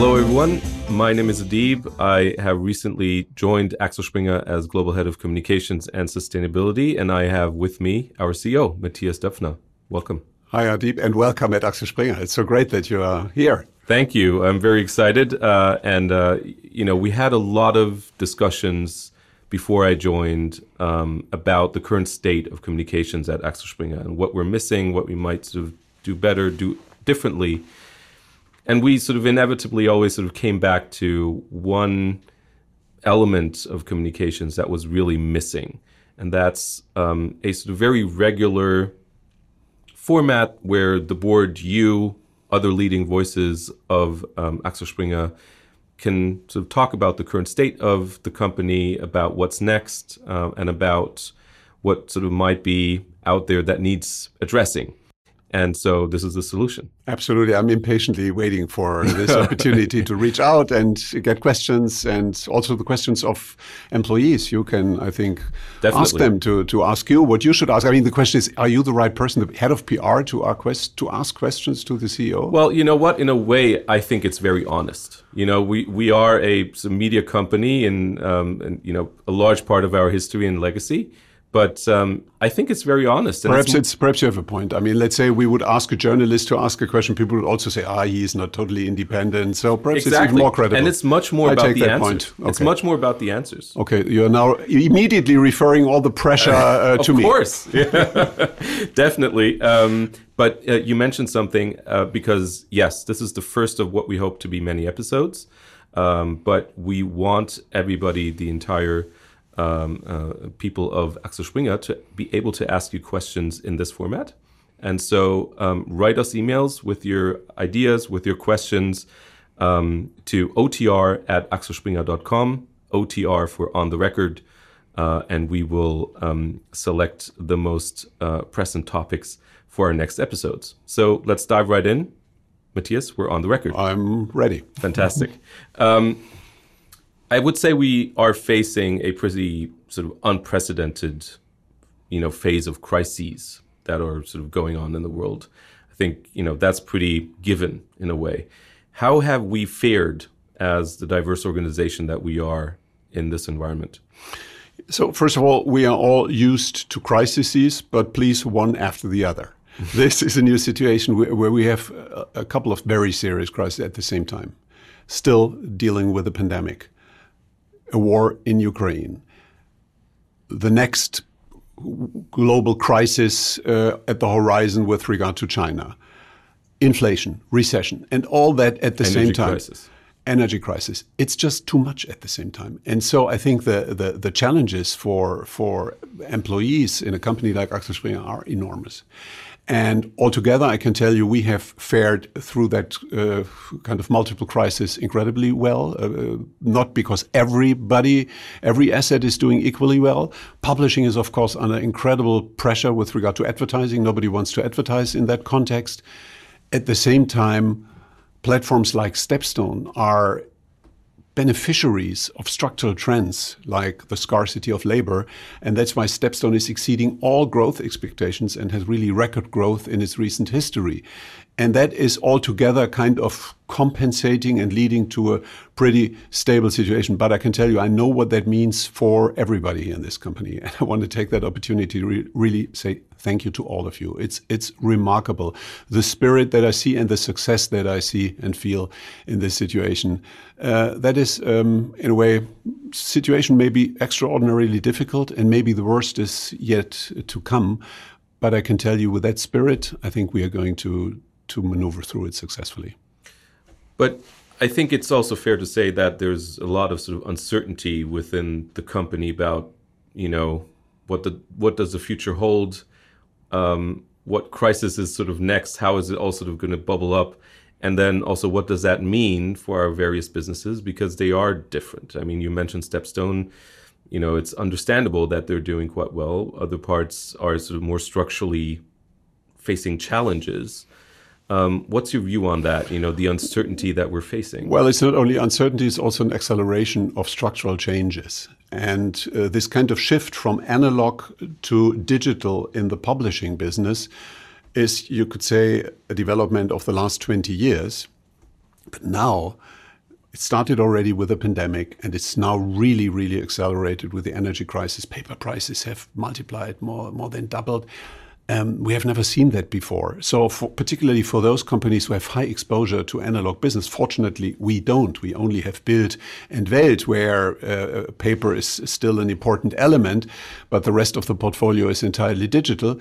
Hello, everyone. My name is Adib. I have recently joined Axel Springer as Global Head of Communications and Sustainability, and I have with me our CEO, Mathias Döpfner. Welcome. Hi, Adib, and welcome at Axel Springer. It's so great that you are here. Thank you. I'm very excited. Uh, and, uh, you know, we had a lot of discussions before I joined um, about the current state of communications at Axel Springer and what we're missing, what we might sort of do better, do differently. And we sort of inevitably always sort of came back to one element of communications that was really missing. And that's um, a sort of very regular format where the board, you, other leading voices of um, Axel Springer can sort of talk about the current state of the company, about what's next, uh, and about what sort of might be out there that needs addressing. And so this is the solution. Absolutely. I'm impatiently waiting for this opportunity to reach out and get questions and also the questions of employees. You can, I think, Definitely. ask them to, to ask you what you should ask. I mean, the question is, are you the right person, the head of PR, to, ask, to ask questions to the CEO? Well, you know what? In a way, I think it's very honest. You know, we, we are a, a media company and, um, and, you know, a large part of our history and legacy but um, I think it's very honest. perhaps it's, it's, perhaps you have a point. I mean, let's say we would ask a journalist to ask a question. People would also say, "Ah, he is not totally independent." So perhaps exactly. it's even more credible. And it's much more I about the answers. Okay. It's much more about the answers. Okay, you're now immediately referring all the pressure uh, to me. Of course, definitely. Um, but uh, you mentioned something uh, because yes, this is the first of what we hope to be many episodes. Um, but we want everybody, the entire um, uh, people of Axel Springer to be able to ask you questions in this format. And so um, write us emails with your ideas, with your questions um, to otr at axelspringer.com, OTR for on the record, uh, and we will um, select the most uh, present topics for our next episodes. So let's dive right in. Mathias, we're on the record. I'm ready. Fantastic. I would say we are facing a pretty sort of unprecedented, you know, phase of crises that are sort of going on in the world. I think you know that's pretty given in a way. How have we fared as the diverse organization that we are in this environment? So first of all, we are all used to crises, but please one after the other. this is a new situation where we have a couple of very serious crises at the same time, still dealing with the pandemic a war in Ukraine, the next global crisis uh, at the horizon with regard to China, inflation, recession, and all that at the Energy same time. Crisis. Energy crisis. It's just too much at the same time. And so I think the, the, the challenges for, for employees in a company like Axel Springer are enormous. And altogether, I can tell you we have fared through that uh, kind of multiple crisis incredibly well. Uh, uh, not because everybody, every asset is doing equally well. Publishing is, of course, under incredible pressure with regard to advertising. Nobody wants to advertise in that context. At the same time, platforms like Stepstone are beneficiaries of structural trends like the scarcity of labor. And that's why Stepstone is exceeding all growth expectations and has really record growth in its recent history. And that is altogether kind of compensating and leading to a pretty stable situation. But I can tell you, I know what that means for everybody in this company. And I want to take that opportunity to re really say thank you to all of you. It's, it's remarkable. The spirit that I see and the success that I see and feel in this situation. Uh, that is, um, in a way, situation may be extraordinarily difficult and maybe the worst is yet to come. But I can tell you with that spirit, I think we are going to to maneuver through it successfully. But I think it's also fair to say that there's a lot of sort of uncertainty within the company about, you know, what the what does the future hold, um, what crisis is sort of next, how is it all sort of going to bubble up, and then also what does that mean for our various businesses because they are different. I mean, you mentioned Stepstone. You know, it's understandable that they're doing quite well. Other parts are sort of more structurally facing challenges. Um, what's your view on that? You know, the uncertainty that we're facing. Well, it's not only uncertainty; it's also an acceleration of structural changes. And uh, this kind of shift from analog to digital in the publishing business is, you could say, a development of the last 20 years. But now It started already with the pandemic, and it's now really, really accelerated with the energy crisis. Paper prices have multiplied more, more than doubled. Um, we have never seen that before. So, for, particularly for those companies who have high exposure to analog business, fortunately, we don't. We only have Bild and Welt, where uh, paper is still an important element, but the rest of the portfolio is entirely digital.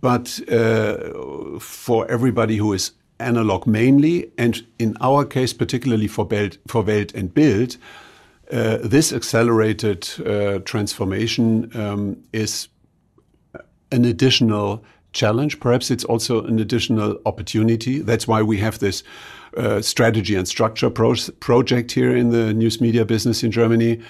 But uh, for everybody who is analog mainly, and in our case, particularly for, Welt, for Welt and Bild, uh, this accelerated uh, transformation um, is an additional challenge. Perhaps it's also an additional opportunity. That's why we have this uh, strategy and structure pro project here in the news media business in Germany.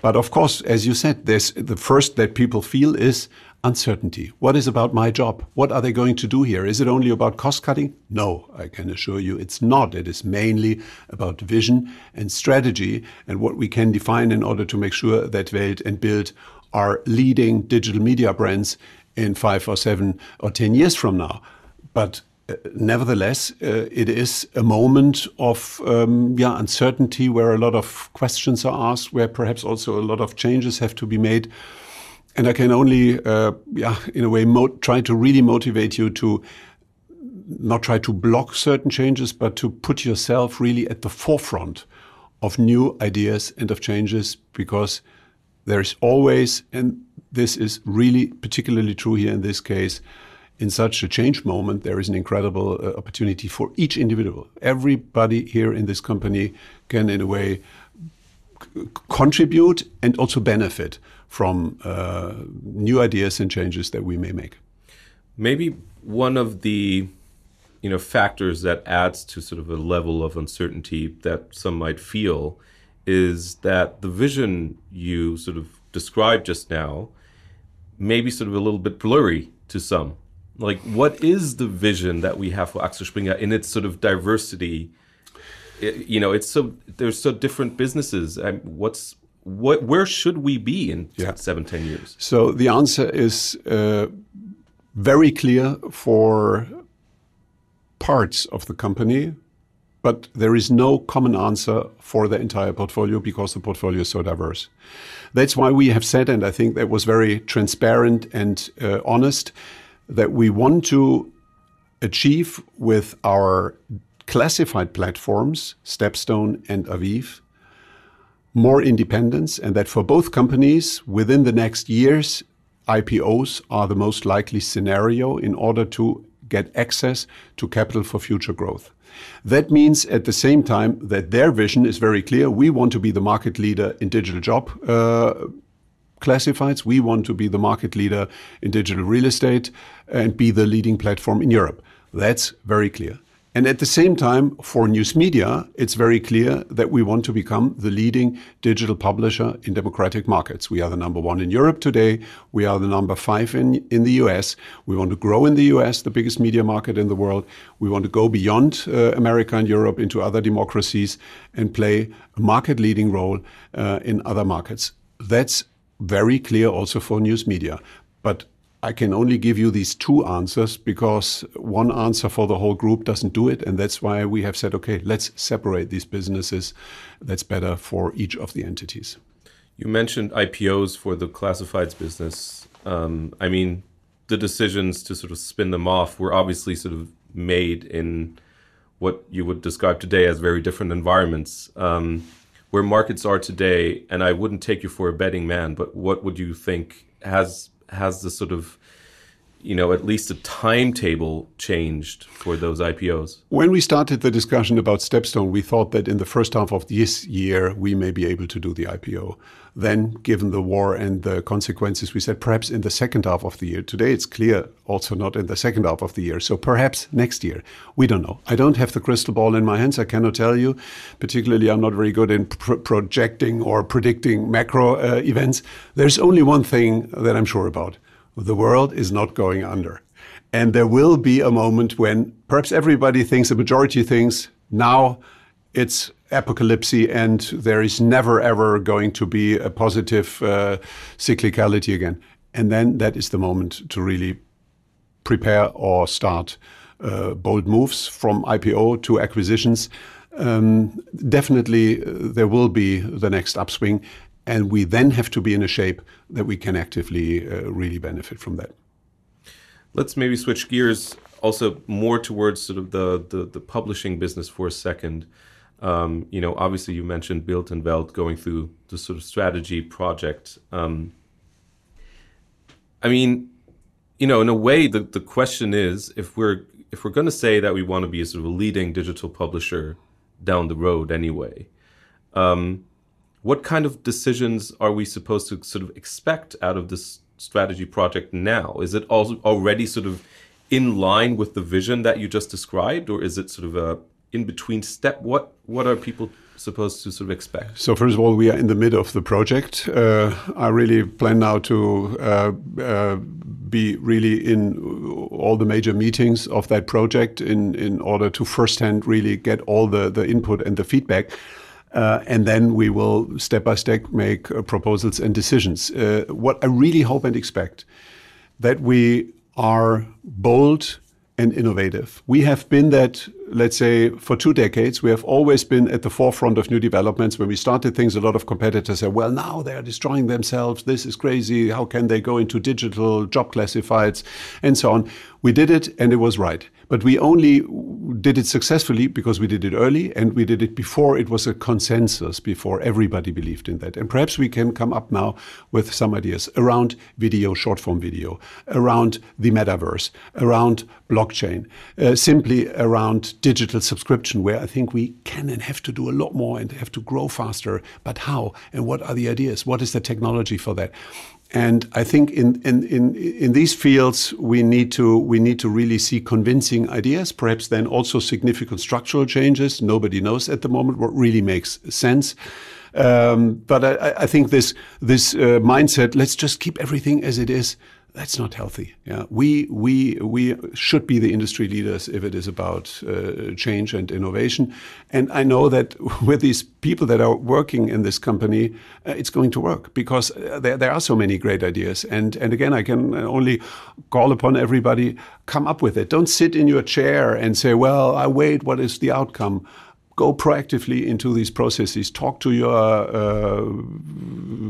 But of course, as you said, the first that people feel is uncertainty. What is about my job? What are they going to do here? Is it only about cost cutting? No, I can assure you it's not. It is mainly about vision and strategy and what we can define in order to make sure that Welt and Bild are leading digital media brands in five or seven or ten years from now. But uh, nevertheless, uh, it is a moment of um, yeah uncertainty where a lot of questions are asked, where perhaps also a lot of changes have to be made. And I can only, uh, yeah, in a way, try to really motivate you to not try to block certain changes, but to put yourself really at the forefront of new ideas and of changes, because there is always, and this is really particularly true here in this case. In such a change moment, there is an incredible uh, opportunity for each individual. Everybody here in this company can, in a way, contribute and also benefit from uh, new ideas and changes that we may make. Maybe one of the you know factors that adds to sort of a level of uncertainty that some might feel is that the vision you sort of described just now maybe sort of a little bit blurry to some. Like, what is the vision that we have for Axel Springer in its sort of diversity? It, you know, it's so there's so different businesses. And what's what? Where should we be in yeah. seven, ten years? So the answer is uh, very clear for parts of the company, but there is no common answer for the entire portfolio because the portfolio is so diverse. That's why we have said, and I think that was very transparent and uh, honest, that we want to achieve with our classified platforms, Stepstone and Aviv, more independence, and that for both companies within the next years, IPOs are the most likely scenario in order to get access to capital for future growth. That means at the same time that their vision is very clear. We want to be the market leader in digital job uh, classifieds. We want to be the market leader in digital real estate and be the leading platform in Europe. That's very clear. And at the same time, for news media, it's very clear that we want to become the leading digital publisher in democratic markets. We are the number one in Europe today. We are the number five in, in the US. We want to grow in the US, the biggest media market in the world. We want to go beyond uh, America and Europe into other democracies and play a market leading role uh, in other markets. That's very clear also for news media. But I can only give you these two answers because one answer for the whole group doesn't do it. And that's why we have said, okay, let's separate these businesses. That's better for each of the entities. You mentioned IPOs for the classifieds business. Um, I mean, the decisions to sort of spin them off were obviously sort of made in what you would describe today as very different environments. Um, where markets are today, and I wouldn't take you for a betting man, but what would you think has has the sort of you know, at least a timetable changed for those IPOs? When we started the discussion about Stepstone, we thought that in the first half of this year, we may be able to do the IPO. Then, given the war and the consequences, we said perhaps in the second half of the year. Today, it's clear also not in the second half of the year. So perhaps next year. We don't know. I don't have the crystal ball in my hands. I cannot tell you. Particularly, I'm not very good in projecting or predicting macro uh, events. There's only one thing that I'm sure about the world is not going under. And there will be a moment when perhaps everybody thinks, the majority thinks, now it's apocalypse and there is never ever going to be a positive uh, cyclicality again. And then that is the moment to really prepare or start uh, bold moves from IPO to acquisitions. um, definitely uh, there will be the next upswing, and we then have to be in a shape that we can actively uh, really benefit from that. Let's maybe switch gears also more towards sort of the, the, the publishing business for a second. Um, you know, obviously you mentioned Bild and Welt going through the sort of strategy project. Um, I mean, you know, in a way, the, the question is if we're if we're going to say that we want to be a sort of a leading digital publisher down the road anyway, um, what kind of decisions are we supposed to sort of expect out of this strategy project now? Is it also already sort of in line with the vision that you just described, or is it sort of a in between step? What what are people supposed to sort of expect? So first of all, we are in the middle of the project. Uh, I really plan now to uh, uh, be really in all the major meetings of that project in in order to firsthand really get all the the input and the feedback. Uh, and then we will step by step make uh, proposals and decisions. Uh, what I really hope and expect that we are bold and innovative. We have been that, let's say, for two decades. We have always been at the forefront of new developments. When we started things, a lot of competitors said, well, now they are destroying themselves. This is crazy. How can they go into digital job classifieds and so on? We did it and it was right. But we only did it successfully because we did it early and we did it before it was a consensus, before everybody believed in that. And perhaps we can come up now with some ideas around video, short form video, around the metaverse, around blockchain, uh, simply around digital subscription, where I think we can and have to do a lot more and have to grow faster. But how? And what are the ideas? What is the technology for that? And I think in, in, in, in these fields, we need, to, we need to really see convincing ideas, perhaps then also significant structural changes. Nobody knows at the moment what really makes sense. Um, but I, I, think this, this uh, mindset, let's just keep everything as it is, that's not healthy. Yeah, we we we should be the industry leaders if it is about uh, change and innovation. And I know that with these people that are working in this company, uh, it's going to work because uh, there there are so many great ideas. And and again, I can only call upon everybody come up with it. Don't sit in your chair and say, "Well, I wait. What is the outcome?" Go proactively into these processes. Talk to your uh,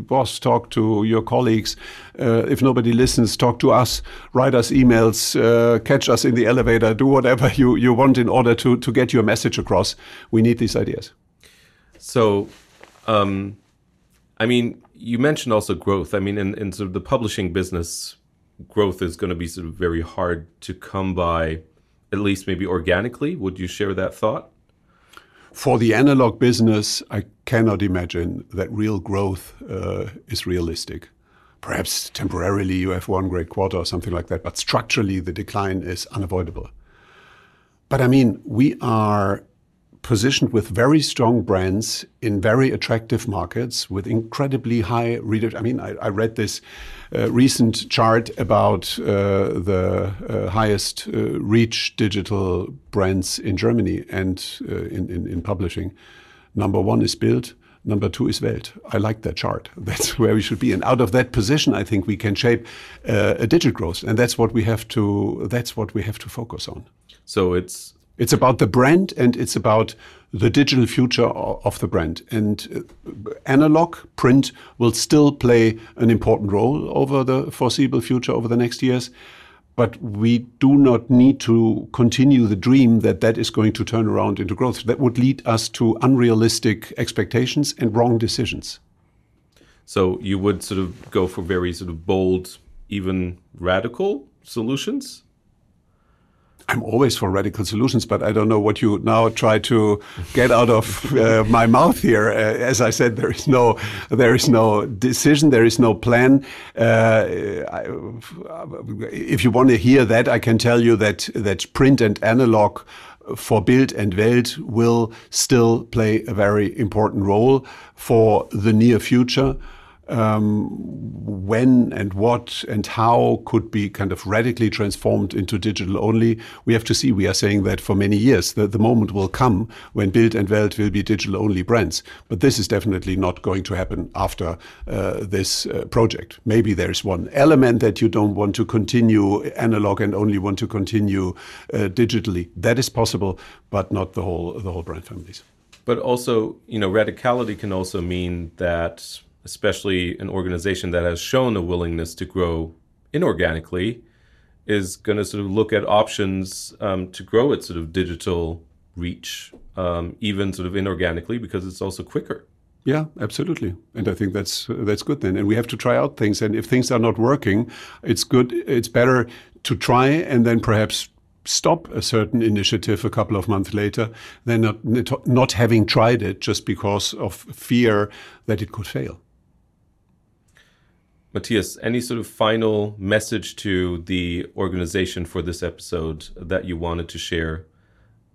boss, talk to your colleagues. Uh, if nobody listens, talk to us, write us emails, uh, catch us in the elevator, do whatever you, you want in order to, to get your message across. We need these ideas. So, um, I mean, you mentioned also growth. I mean, in, in sort of the publishing business, growth is going to be sort of very hard to come by, at least maybe organically. Would you share that thought? For the analog business, I cannot imagine that real growth uh, is realistic. Perhaps temporarily you have one great quarter or something like that, but structurally the decline is unavoidable. But I mean, we are positioned with very strong brands in very attractive markets with incredibly high reader. I mean, I, I read this uh, recent chart about uh, the uh, highest uh, reach digital brands in Germany and uh, in, in, in, publishing. Number one is Bild. Number two is Welt. I like that chart. That's where we should be. And out of that position, I think we can shape uh, a digital growth. And that's what we have to. That's what we have to focus on. So it's it's about the brand and it's about the digital future of the brand. And uh, analog print will still play an important role over the foreseeable future, over the next years. But we do not need to continue the dream that that is going to turn around into growth. That would lead us to unrealistic expectations and wrong decisions. So you would sort of go for very sort of bold, even radical solutions? I'm always for radical solutions, but I don't know what you now try to get out of uh, my mouth here. Uh, as I said, there is no, there is no decision, there is no plan. Uh, if you want to hear that, I can tell you that that print and analog for Bild and Welt will still play a very important role for the near future. Um, when and what and how could be kind of radically transformed into digital only, we have to see. We are saying that for many years. that the moment will come when Bild and Welt will be digital only brands. But this is definitely not going to happen after uh, this uh, project. Maybe there's one element that you don't want to continue analog and only want to continue uh, digitally. That is possible, but not the whole the whole brand families. But also, you know, radicality can also mean that, especially an organization that has shown a willingness to grow inorganically, is going to sort of look at options um, to grow its sort of digital reach, um, even sort of inorganically, because it's also quicker. Yeah, absolutely, and I think that's that's good then. And we have to try out things, and if things are not working, it's good. It's better to try and then perhaps stop a certain initiative a couple of months later than not, not having tried it just because of fear that it could fail. Mathias, any sort of final message to the organization for this episode that you wanted to share?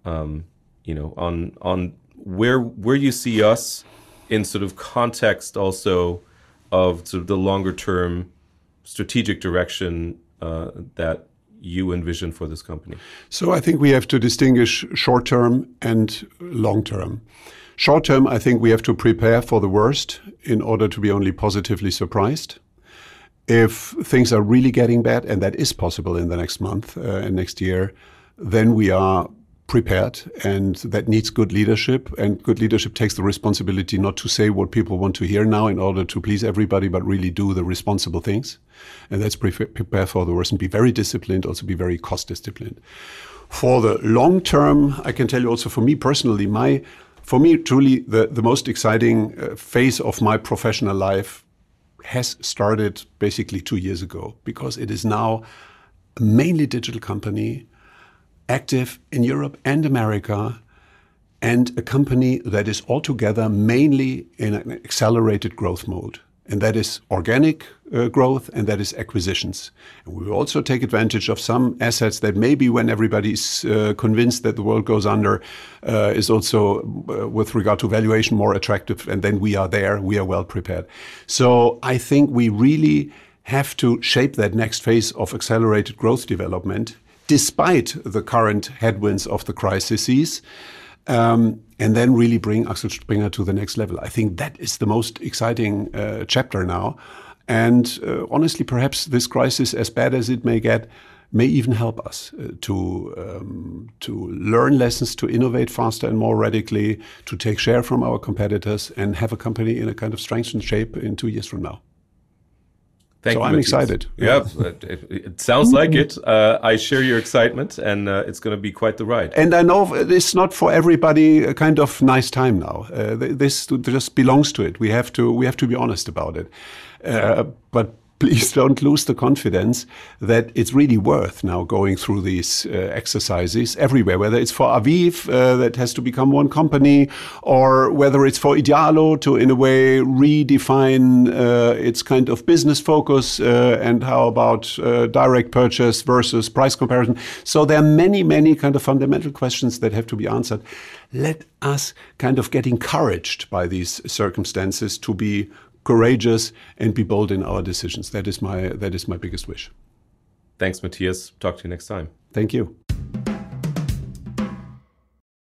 Um, you know, on on where where you see us in sort of context also of sort of the longer term strategic direction uh, that you envision for this company? So I think we have to distinguish short term and long term. Short term, I think we have to prepare for the worst in order to be only positively surprised. If things are really getting bad, and that is possible in the next month uh, and next year, then we are prepared and that needs good leadership and good leadership takes the responsibility not to say what people want to hear now in order to please everybody but really do the responsible things. And that's pre prepare for the worst and be very disciplined also be very cost disciplined. For the long term i can tell you also for me personally my for me truly the, the most exciting uh, phase of my professional life has started basically two years ago because it is now a mainly digital company active in Europe and America, and a company that is altogether mainly in an accelerated growth mode. And that is organic uh, growth and that is acquisitions. And we will also take advantage of some assets that maybe when everybody is uh, convinced that the world goes under uh, is also uh, with regard to valuation more attractive. And then we are there, we are well prepared. So I think we really have to shape that next phase of accelerated growth development despite the current headwinds of the crises. Um, and then really bring Axel Springer to the next level. I think that is the most exciting uh, chapter now. And uh, honestly, perhaps this crisis, as bad as it may get, may even help us uh, to um, to learn lessons, to innovate faster and more radically, to take share from our competitors, and have a company in a kind of strengthened shape in two years from now. Thank so you, I'm Mathias. excited. Yeah, it, it, sounds like it. Uh, I share your excitement, and uh, it's going to be quite the ride. And I know it's not for everybody a kind of nice time now. Uh, this just belongs to it. We have to we have to be honest about it. Uh, but please don't lose the confidence that it's really worth now going through these uh, exercises everywhere, whether it's for Aviv uh, that has to become one company, or whether it's for Idealo to, in a way, redefine uh, its kind of business focus uh, and how about uh, direct purchase versus price comparison. So there are many, many kind of fundamental questions that have to be answered. Let us kind of get encouraged by these circumstances to be courageous and be bold in our decisions. That is my that is my biggest wish. Thanks, Mathias. Talk to you next time. Thank you.